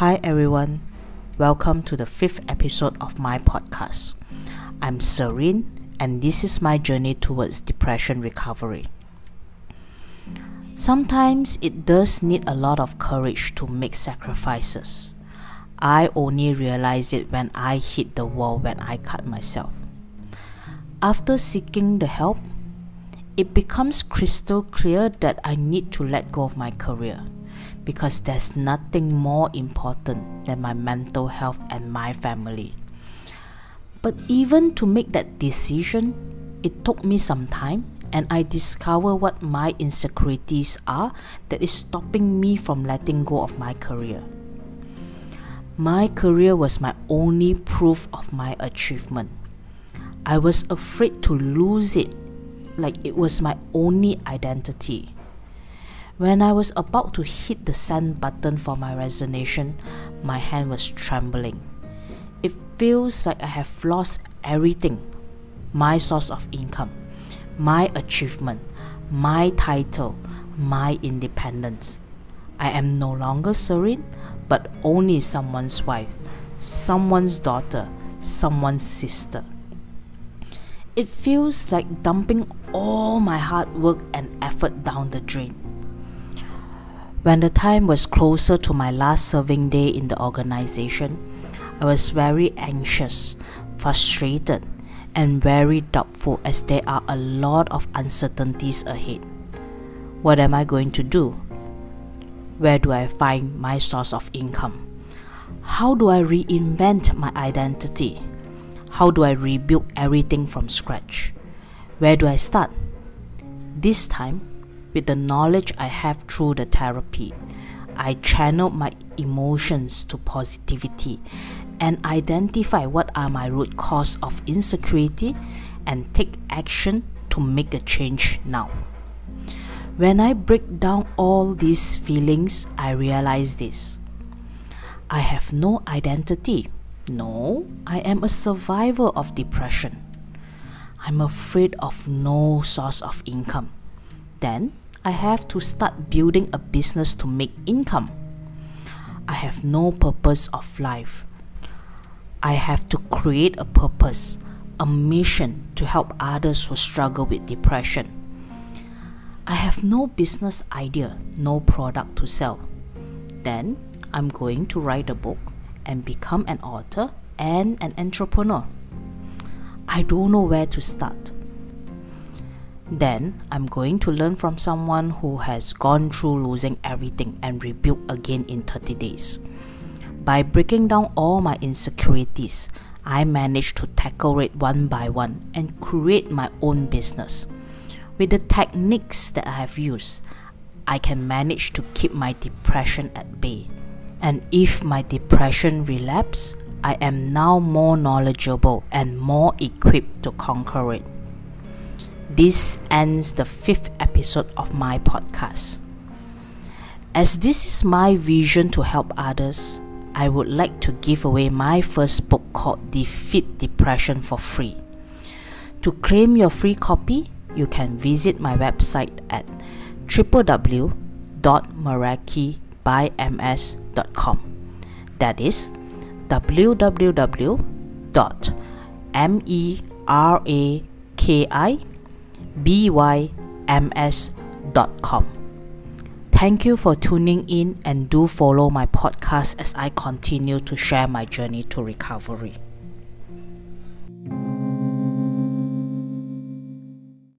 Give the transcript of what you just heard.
Hi everyone, welcome to the fifth episode of my podcast. I'm Serene, and this is my journey towards depression recovery. Sometimes it does need a lot of courage to make sacrifices. I only realize it when I hit the wall when I cut myself. After seeking the help, it becomes crystal clear that I need to let go of my career because there's nothing more important than my mental health and my family. But even to make that decision, it took me some time and I discover what my insecurities are that is stopping me from letting go of my career. My career was my only proof of my achievement. I was afraid to lose it like it was my only identity. When I was about to hit the send button for my resignation, my hand was trembling. It feels like I have lost everything my source of income, my achievement, my title, my independence. I am no longer serene, but only someone's wife, someone's daughter, someone's sister. It feels like dumping all my hard work and effort down the drain. When the time was closer to my last serving day in the organization, I was very anxious, frustrated, and very doubtful as there are a lot of uncertainties ahead. What am I going to do? Where do I find my source of income? How do I reinvent my identity? How do I rebuild everything from scratch? Where do I start? This time, with the knowledge I have through the therapy, I channel my emotions to positivity and identify what are my root cause of insecurity and take action to make a change now. When I break down all these feelings, I realize this. I have no identity. No, I am a survivor of depression. I'm afraid of no source of income. Then I have to start building a business to make income. I have no purpose of life. I have to create a purpose, a mission to help others who struggle with depression. I have no business idea, no product to sell. Then I'm going to write a book and become an author and an entrepreneur. I don't know where to start. Then I'm going to learn from someone who has gone through losing everything and rebuilt again in 30 days. By breaking down all my insecurities, I managed to tackle it one by one and create my own business. With the techniques that I have used, I can manage to keep my depression at bay. And if my depression relapse, I am now more knowledgeable and more equipped to conquer it. This ends the fifth episode of my podcast. As this is my vision to help others, I would like to give away my first book called Defeat Depression for free. To claim your free copy, you can visit my website at www.meraki.byms.com. That is www.merakibYms.com. Thank you for tuning in and do follow my podcast as I continue to share my journey to recovery.